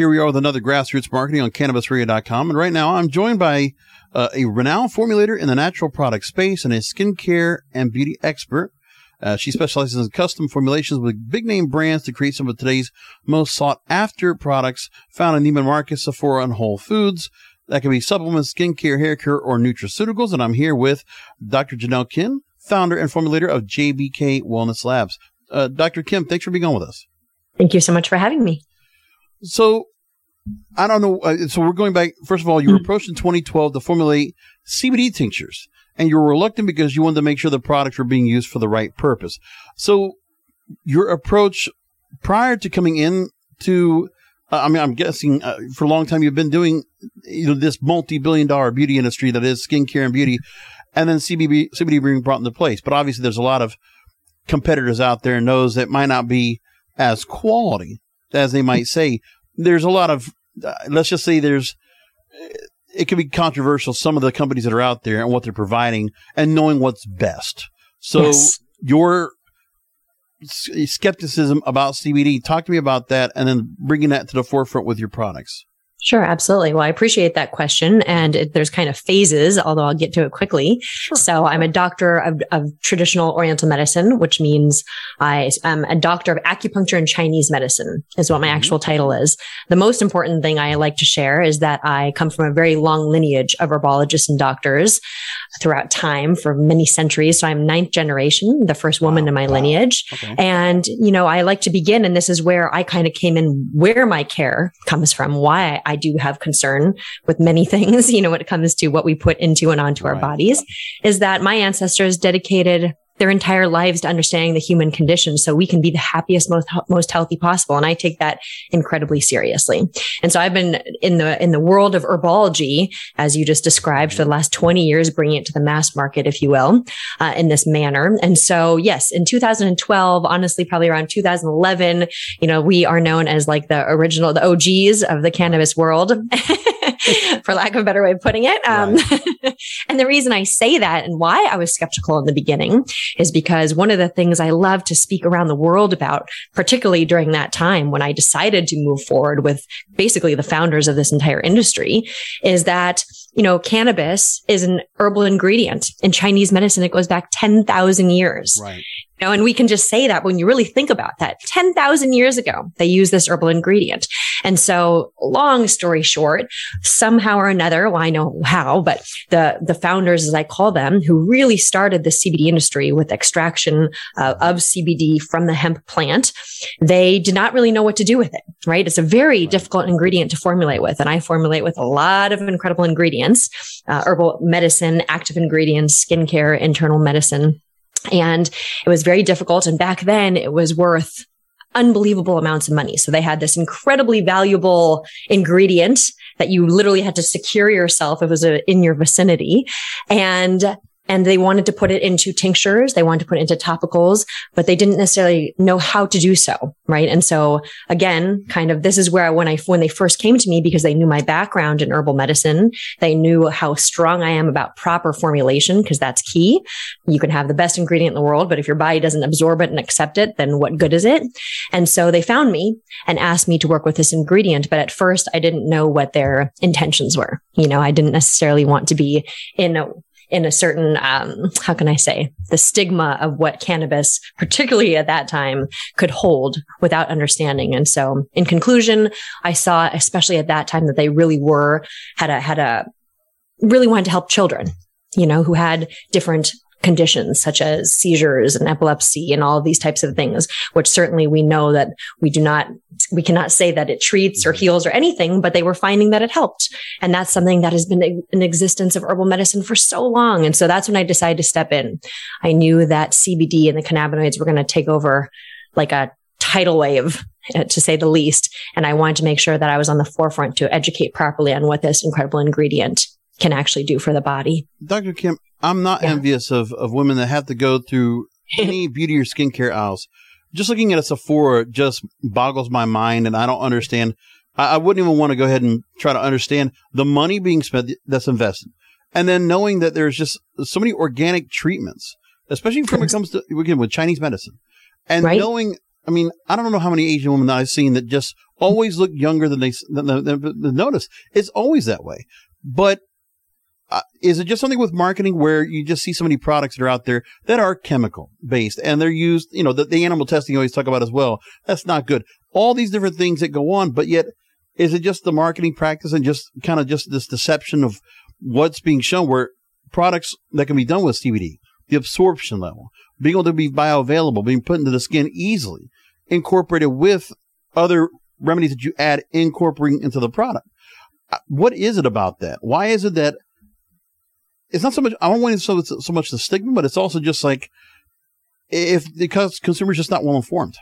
Here we are with another grassroots marketing on cannabisradio.com. And right now I'm joined by uh, a renowned formulator in the natural product space and a skincare and beauty expert. Uh, she specializes in custom formulations with big name brands to create some of today's most sought after products found in Neiman Marcus, Sephora, and Whole Foods. That can be supplements, skincare, hair care, or nutraceuticals. And I'm here with Dr. Janelle Kim, founder and formulator of JBK Wellness Labs. Uh, Dr. Kim, thanks for being on with us. Thank you so much for having me. So I don't know. Uh, so we're going back. First of all, you were mm. approached in 2012 to formulate CBD tinctures, and you were reluctant because you wanted to make sure the products were being used for the right purpose. So your approach prior to coming in to, uh, I mean, I'm guessing uh, for a long time you've been doing, you know, this multi-billion dollar beauty industry that is skincare and beauty, and then CBD, CBD being brought into place. But obviously there's a lot of competitors out there and those that might not be as quality as they might say. There's a lot of, uh, let's just say there's, it can be controversial, some of the companies that are out there and what they're providing and knowing what's best. So yes. your skepticism about CBD, talk to me about that and then bringing that to the forefront with your products. Sure, absolutely. Well, I appreciate that question. And it, there's kind of phases, although I'll get to it quickly. Sure. So I'm a doctor of, of, traditional Oriental medicine, which means I am a doctor of acupuncture and Chinese medicine is what my mm-hmm. actual title is. The most important thing I like to share is that I come from a very long lineage of herbologists and doctors throughout time for many centuries. So I'm ninth generation, the first woman wow. in my wow. lineage. Okay. And, you know, I like to begin, and this is where I kind of came in, where my care comes from, why I do have concern with many things, you know, when it comes to what we put into and onto right. our bodies, is that my ancestors dedicated their entire lives to understanding the human condition so we can be the happiest most most healthy possible. And i take that incredibly seriously. And so i've been in the in the world of herbology as you just described for the last 20 years bringing it to the mass market if you will uh, in this manner. And so yes in 2012 honestly probably around 2011 you know we are known as like the original the og's of the cannabis world for lack of a better way of putting it. Um, right. and the reason I say that and why I was skeptical in the beginning is because one of the things I love to speak around the world about, particularly during that time when I decided to move forward with basically the founders of this entire industry, is that you know, cannabis is an herbal ingredient in Chinese medicine. It goes back 10,000 years. Right know, and we can just say that when you really think about that, 10,000 years ago, they used this herbal ingredient. And so long story short, somehow or another, well, I know how, but the, the founders, as I call them, who really started the CBD industry with extraction uh, of CBD from the hemp plant, they did not really know what to do with it, right? It's a very difficult ingredient to formulate with. And I formulate with a lot of incredible ingredients, uh, herbal medicine, active ingredients, skincare, internal medicine. And it was very difficult. And back then it was worth unbelievable amounts of money. So they had this incredibly valuable ingredient that you literally had to secure yourself it was a, in your vicinity. And and they wanted to put it into tinctures. They wanted to put it into topicals, but they didn't necessarily know how to do so. Right. And so again, kind of this is where I, when I, when they first came to me because they knew my background in herbal medicine, they knew how strong I am about proper formulation because that's key. You can have the best ingredient in the world, but if your body doesn't absorb it and accept it, then what good is it? And so they found me and asked me to work with this ingredient. But at first I didn't know what their intentions were. You know, I didn't necessarily want to be in a in a certain, um, how can I say, the stigma of what cannabis, particularly at that time, could hold without understanding. And so in conclusion, I saw, especially at that time, that they really were, had a, had a, really wanted to help children, you know, who had different conditions such as seizures and epilepsy and all of these types of things, which certainly we know that we do not, we cannot say that it treats or heals or anything, but they were finding that it helped. And that's something that has been in existence of herbal medicine for so long. And so that's when I decided to step in. I knew that CBD and the cannabinoids were going to take over like a tidal wave, uh, to say the least. And I wanted to make sure that I was on the forefront to educate properly on what this incredible ingredient can actually do for the body. Dr. Kim, I'm not yeah. envious of, of women that have to go through any beauty or skincare aisles. Just looking at a Sephora just boggles my mind, and I don't understand. I, I wouldn't even want to go ahead and try to understand the money being spent that's invested. And then knowing that there's just so many organic treatments, especially when it comes to, again, with Chinese medicine. And right? knowing, I mean, I don't know how many Asian women that I've seen that just always look younger than they, than, than, than notice. It's always that way. But uh, is it just something with marketing where you just see so many products that are out there that are chemical based and they're used, you know, the, the animal testing you always talk about as well. That's not good. All these different things that go on, but yet is it just the marketing practice and just kind of just this deception of what's being shown where products that can be done with CBD, the absorption level, being able to be bioavailable, being put into the skin easily, incorporated with other remedies that you add incorporating into the product. Uh, what is it about that? Why is it that it's not so much, I don't want to so, so much the stigma, but it's also just like, if because consumers just not well informed.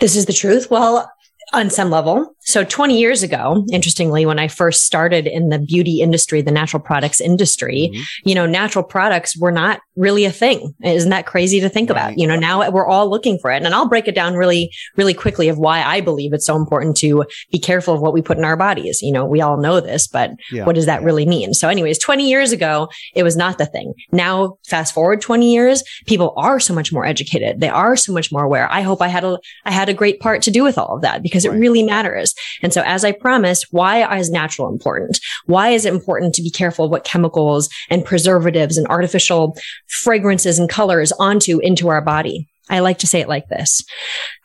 This is the truth. Well, on some level. So 20 years ago, interestingly, when I first started in the beauty industry, the natural products industry, mm-hmm. you know, natural products were not really a thing. Isn't that crazy to think right. about? You know, now we're all looking for it. And I'll break it down really, really quickly of why I believe it's so important to be careful of what we put in our bodies. You know, we all know this, but yeah. what does that really mean? So anyways, 20 years ago, it was not the thing. Now, fast forward 20 years, people are so much more educated. They are so much more aware. I hope I had a, I had a great part to do with all of that because right. it really matters. And so as I promised, why is natural important? Why is it important to be careful what chemicals and preservatives and artificial fragrances and colors onto into our body. I like to say it like this.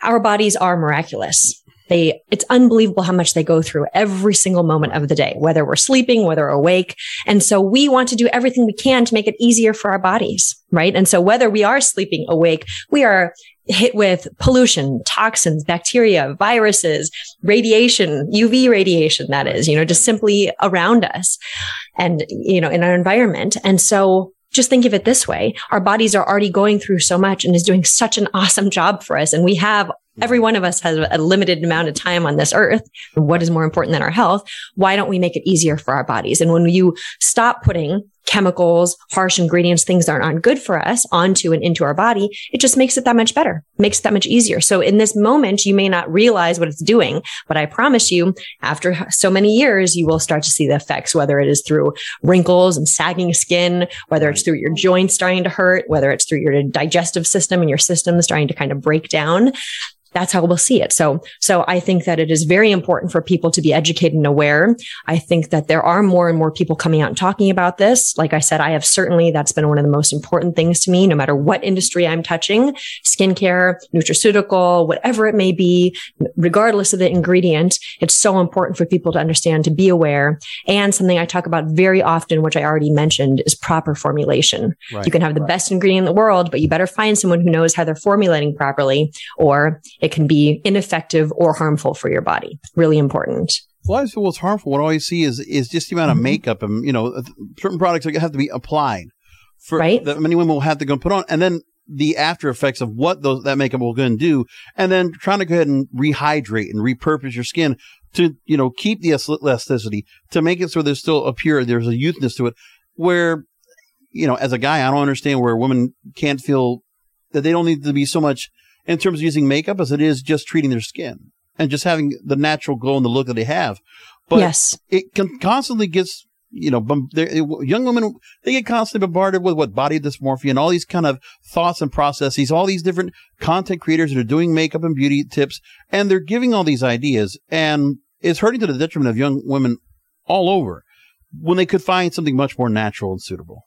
Our bodies are miraculous. They, it's unbelievable how much they go through every single moment of the day, whether we're sleeping, whether we're awake. And so we want to do everything we can to make it easier for our bodies, right? And so whether we are sleeping awake, we are hit with pollution, toxins, bacteria, viruses, radiation, UV radiation, that is, you know, just simply around us and, you know, in our environment. And so just think of it this way. Our bodies are already going through so much and is doing such an awesome job for us. And we have every one of us has a limited amount of time on this earth. What is more important than our health? Why don't we make it easier for our bodies? And when you stop putting chemicals, harsh ingredients, things that aren't good for us onto and into our body, it just makes it that much better, makes it that much easier. So in this moment, you may not realize what it's doing, but I promise you, after so many years, you will start to see the effects, whether it is through wrinkles and sagging skin, whether it's through your joints starting to hurt, whether it's through your digestive system and your system starting to kind of break down that's how we'll see it. So, so I think that it is very important for people to be educated and aware. I think that there are more and more people coming out and talking about this. Like I said, I have certainly, that's been one of the most important things to me, no matter what industry I'm touching, skincare, nutraceutical, whatever it may be, regardless of the ingredient. It's so important for people to understand, to be aware. And something I talk about very often, which I already mentioned is proper formulation. Right. You can have the right. best ingredient in the world, but you better find someone who knows how they're formulating properly or it can be ineffective or harmful for your body. Really important. Well, I feel what's harmful. What I always see is is just the amount of mm-hmm. makeup and you know certain products that have to be applied. For, right. That many women will have to go put on, and then the after effects of what those that makeup will go and do, and then trying to go ahead and rehydrate and repurpose your skin to you know keep the elasticity to make it so there's still a pure there's a youthness to it. Where you know, as a guy, I don't understand where women can't feel that they don't need to be so much in terms of using makeup as it is just treating their skin and just having the natural glow and the look that they have. But yes. it can constantly gets, you know, young women, they get constantly bombarded with what body dysmorphia and all these kind of thoughts and processes, all these different content creators that are doing makeup and beauty tips, and they're giving all these ideas and it's hurting to the detriment of young women all over when they could find something much more natural and suitable.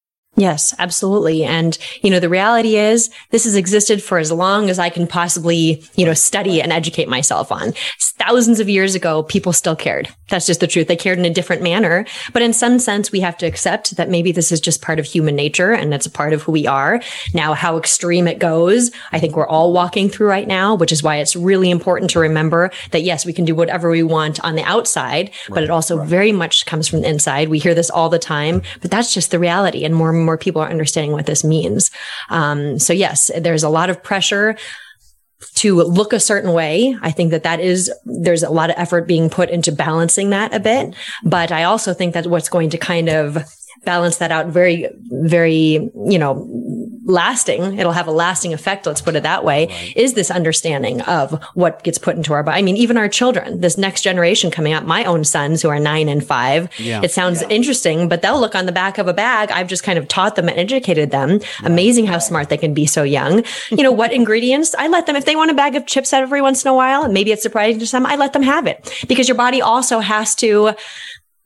Yes, absolutely. And, you know, the reality is this has existed for as long as I can possibly, you know, study and educate myself on. Thousands of years ago, people still cared. That's just the truth. They cared in a different manner. But in some sense, we have to accept that maybe this is just part of human nature and it's a part of who we are. Now, how extreme it goes, I think we're all walking through right now, which is why it's really important to remember that yes, we can do whatever we want on the outside, right, but it also right. very much comes from the inside. We hear this all the time, but that's just the reality. And more and more people are understanding what this means. Um, so yes, there's a lot of pressure to look a certain way. I think that that is, there's a lot of effort being put into balancing that a bit. But I also think that what's going to kind of balance that out very, very, you know, lasting, it'll have a lasting effect, let's put it that way, right. is this understanding of what gets put into our body. I mean, even our children, this next generation coming up, my own sons who are nine and five, yeah. it sounds yeah. interesting, but they'll look on the back of a bag. I've just kind of taught them and educated them. Right. Amazing how smart they can be so young. You know, what ingredients I let them, if they want a bag of chips every once in a while, and maybe it's surprising to some, I let them have it because your body also has to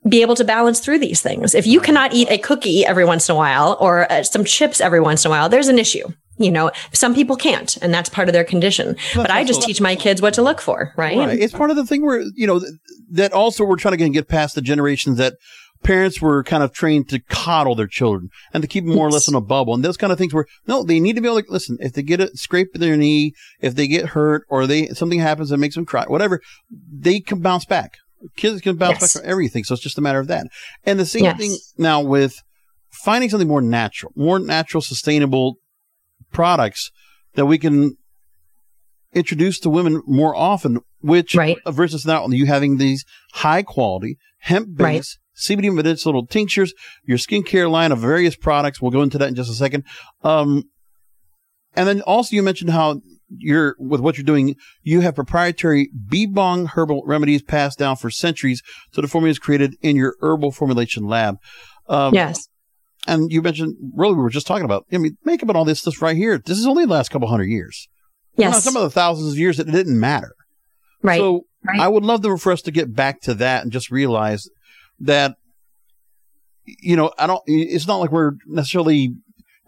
be able to balance through these things. If you cannot eat a cookie every once in a while or uh, some chips every once in a while, there's an issue. You know, some people can't, and that's part of their condition. but I just teach my kids what to look for, right? right? It's part of the thing where, you know, that also we're trying to get past the generations that parents were kind of trained to coddle their children and to keep them more or less in a bubble. And those kind of things where, no, they need to be able to listen. If they get a scrape in their knee, if they get hurt or they, something happens that makes them cry, whatever, they can bounce back. Kids can bounce yes. back from everything. So it's just a matter of that. And the same yes. thing now with finding something more natural, more natural, sustainable products that we can introduce to women more often, which right. versus now you having these high quality hemp based right. CBD medicinal tinctures, your skincare line of various products. We'll go into that in just a second. Um, and then also you mentioned how you're with what you're doing, you have proprietary Bebong herbal remedies passed down for centuries. So the formula is created in your herbal formulation lab. Um, yes. And you mentioned, really, we were just talking about, I mean, makeup and all this stuff right here. This is only the last couple hundred years. Yes. some of the thousands of years that it didn't matter. Right. So right. I would love for us to get back to that and just realize that, you know, I don't, it's not like we're necessarily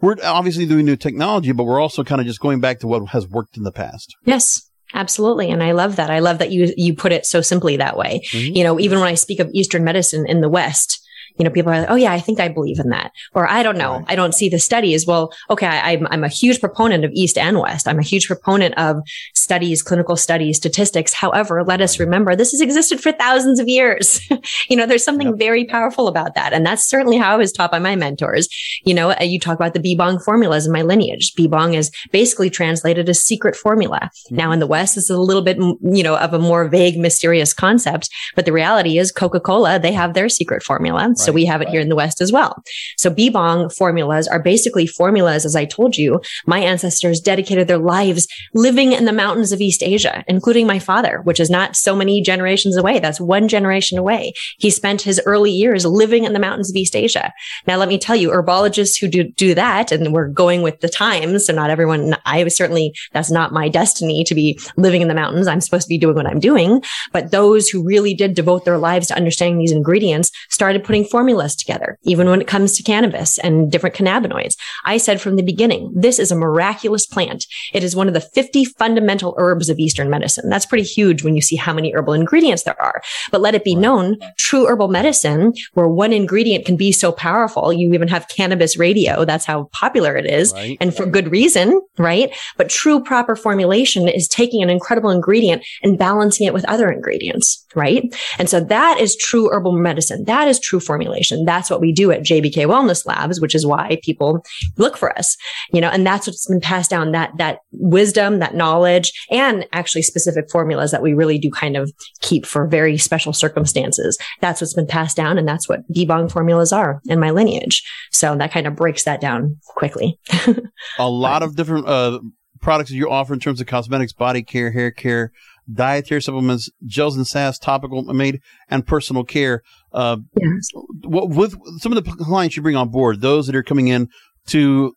we're obviously doing new technology, but we're also kind of just going back to what has worked in the past. Yes. Absolutely. And I love that. I love that you, you put it so simply that way. Mm-hmm. You know, even when I speak of Eastern medicine in the West, you know, people are like, oh yeah, I think I believe in that. Or I don't know. I don't see the studies. Well, okay. I, am I'm, I'm a huge proponent of East and West. I'm a huge proponent of studies, clinical studies, statistics. However, let us remember this has existed for thousands of years. you know, there's something yep. very powerful about that. And that's certainly how I was taught by my mentors. You know, uh, you talk about the Bebong formulas in my lineage. Bebong is basically translated as secret formula. Mm-hmm. Now in the West, it's a little bit, you know, of a more vague, mysterious concept. But the reality is Coca-Cola, they have their secret formula. Right. So we have it here in the West as well. So Bebong formulas are basically formulas, as I told you, my ancestors dedicated their lives living in the mountains of East Asia, including my father, which is not so many generations away. That's one generation away. He spent his early years living in the mountains of East Asia. Now, let me tell you, herbologists who do, do that, and we're going with the times. So not everyone, I was certainly, that's not my destiny to be living in the mountains. I'm supposed to be doing what I'm doing. But those who really did devote their lives to understanding these ingredients started putting formulas together, even when it comes to cannabis and different cannabinoids. I said from the beginning, this is a miraculous plant. It is one of the 50 fundamental herbs of Eastern medicine. That's pretty huge when you see how many herbal ingredients there are. But let it be known, true herbal medicine, where one ingredient can be so powerful, you even have cannabis radio. That's how popular it is. Right. And for good reason, right? But true proper formulation is taking an incredible ingredient and balancing it with other ingredients, right? And so that is true herbal medicine. That is true formulation. That's what we do at JBK Wellness Labs, which is why people look for us, you know, and that's what's been passed down that, that wisdom, that knowledge, and actually specific formulas that we really do kind of keep for very special circumstances. That's what's been passed down. And that's what Bebong formulas are in my lineage. So that kind of breaks that down quickly. a lot of different, uh, products that you offer in terms of cosmetics, body care, hair care, dietary supplements, gels and salves, topical made, and personal care. Uh, yes. With some of the clients you bring on board, those that are coming in to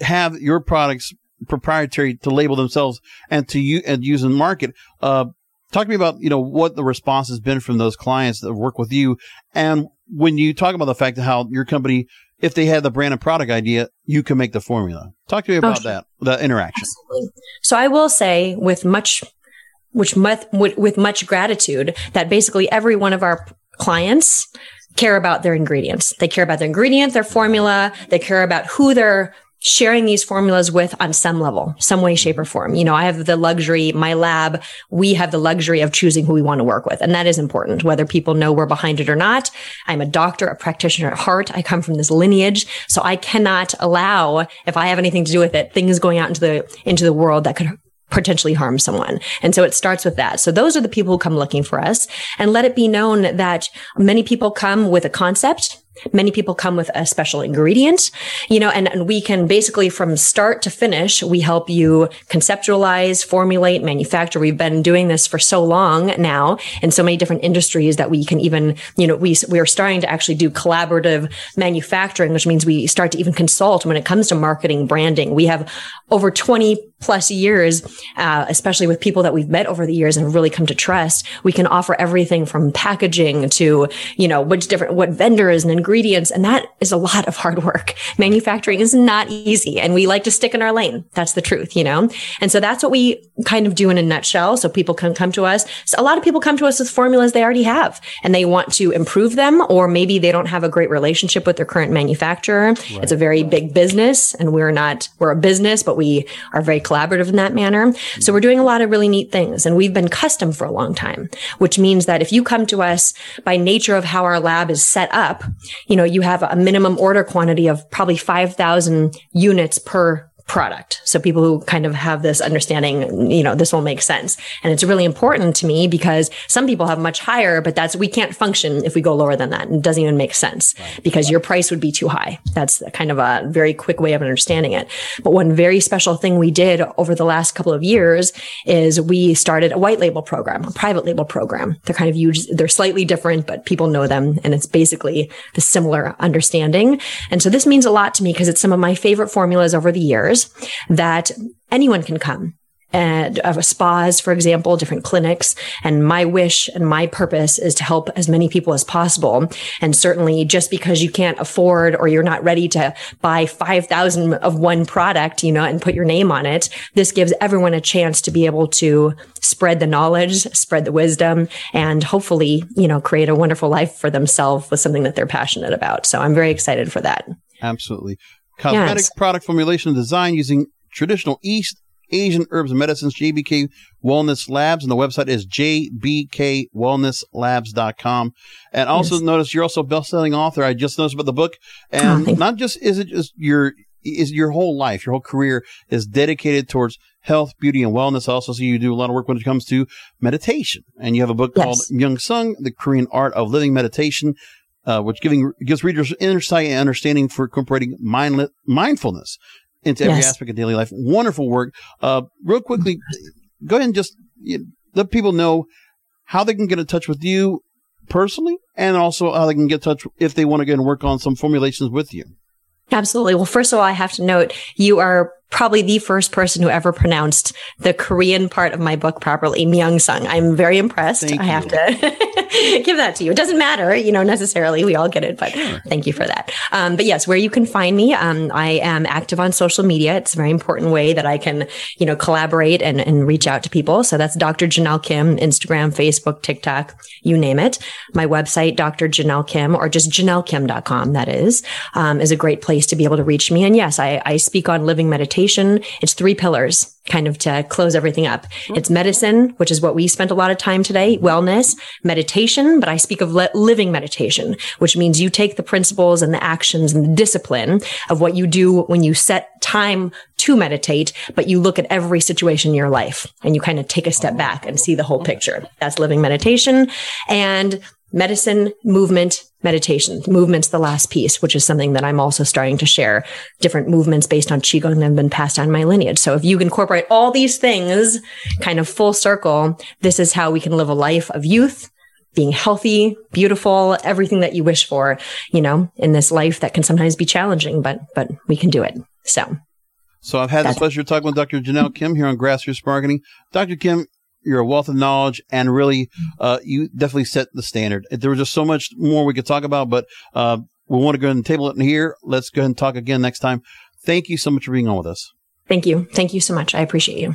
have your products proprietary to label themselves and to you and use and market. Uh, talk to me about you know what the response has been from those clients that work with you, and when you talk about the fact of how your company, if they had the brand and product idea, you can make the formula. Talk to me about oh, that, the interaction. Absolutely. So I will say with much which much, with much gratitude that basically every one of our clients care about their ingredients. They care about their ingredient, their formula. They care about who they're sharing these formulas with on some level, some way, shape or form. You know, I have the luxury, my lab, we have the luxury of choosing who we want to work with. And that is important, whether people know we're behind it or not. I'm a doctor, a practitioner at heart. I come from this lineage. So I cannot allow, if I have anything to do with it, things going out into the, into the world that could potentially harm someone. And so it starts with that. So those are the people who come looking for us and let it be known that many people come with a concept Many people come with a special ingredient, you know, and, and, we can basically from start to finish, we help you conceptualize, formulate, manufacture. We've been doing this for so long now in so many different industries that we can even, you know, we, we are starting to actually do collaborative manufacturing, which means we start to even consult when it comes to marketing, branding. We have over 20 plus years, uh, especially with people that we've met over the years and really come to trust, we can offer everything from packaging to, you know, which different, what vendors and ingredients. And that is a lot of hard work. Manufacturing is not easy and we like to stick in our lane. That's the truth, you know? And so that's what we kind of do in a nutshell. So people can come to us. So a lot of people come to us with formulas they already have and they want to improve them, or maybe they don't have a great relationship with their current manufacturer. Right. It's a very big business and we're not, we're a business, but we are very collaborative in that manner. Mm. So we're doing a lot of really neat things and we've been custom for a long time, which means that if you come to us by nature of how our lab is set up, you know, you have a minimum order quantity of probably 5,000 units per product. So people who kind of have this understanding, you know, this will make sense. And it's really important to me because some people have much higher, but that's, we can't function if we go lower than that. And it doesn't even make sense because your price would be too high. That's kind of a very quick way of understanding it. But one very special thing we did over the last couple of years is we started a white label program, a private label program. They're kind of huge. They're slightly different, but people know them. And it's basically the similar understanding. And so this means a lot to me because it's some of my favorite formulas over the years that anyone can come and of spas, for example, different clinics. And my wish and my purpose is to help as many people as possible. And certainly just because you can't afford or you're not ready to buy 5,000 of one product, you know, and put your name on it, this gives everyone a chance to be able to spread the knowledge, spread the wisdom, and hopefully, you know, create a wonderful life for themselves with something that they're passionate about. So I'm very excited for that. Absolutely. Cosmetic yes. product formulation and design using traditional East Asian herbs and medicines, JBK Wellness Labs. And the website is jbkwellnesslabs.com. And also yes. notice you're also a best-selling author. I just noticed about the book. And oh, not just is it just your is your whole life, your whole career is dedicated towards health, beauty, and wellness. I also see you do a lot of work when it comes to meditation. And you have a book yes. called Myung Sung, The Korean Art of Living Meditation uh, which giving gives readers insight and understanding for incorporating mindlet, mindfulness into every yes. aspect of daily life. Wonderful work. Uh, real quickly, go ahead and just you know, let people know how they can get in touch with you personally, and also how they can get in touch if they want to get and work on some formulations with you. Absolutely. Well, first of all, I have to note you are probably the first person who ever pronounced the Korean part of my book properly, Myung Sung. I'm very impressed. Thank I have to give that to you. It doesn't matter, you know, necessarily. We all get it, but sure. thank you for that. Um, but yes, where you can find me, um, I am active on social media. It's a very important way that I can, you know, collaborate and, and reach out to people. So that's Dr. Janelle Kim, Instagram, Facebook, TikTok, you name it. My website, Dr. Janelle Kim, or just janellekim.com, that is, um, is a great place to be able to reach me. And yes, I, I speak on living meditation meditation. It's three pillars kind of to close everything up. Mm-hmm. It's medicine, which is what we spent a lot of time today, wellness, meditation, but I speak of le- living meditation, which means you take the principles and the actions and the discipline of what you do when you set time to meditate, but you look at every situation in your life and you kind of take a step oh, back and see the whole picture. That's living meditation. And medicine, movement, meditation. Movement's the last piece, which is something that I'm also starting to share different movements based on Qigong that have been passed down my lineage. So if you incorporate all these things kind of full circle, this is how we can live a life of youth, being healthy, beautiful, everything that you wish for, you know, in this life that can sometimes be challenging, but, but we can do it. So. So I've had the pleasure of talking with Dr. Janelle Kim here on Grassroots Marketing. Dr. Kim, you're a wealth of knowledge and really, uh, you definitely set the standard. There was just so much more we could talk about, but, uh, we want to go ahead and table it in here. Let's go ahead and talk again next time. Thank you so much for being on with us. Thank you. Thank you so much. I appreciate you.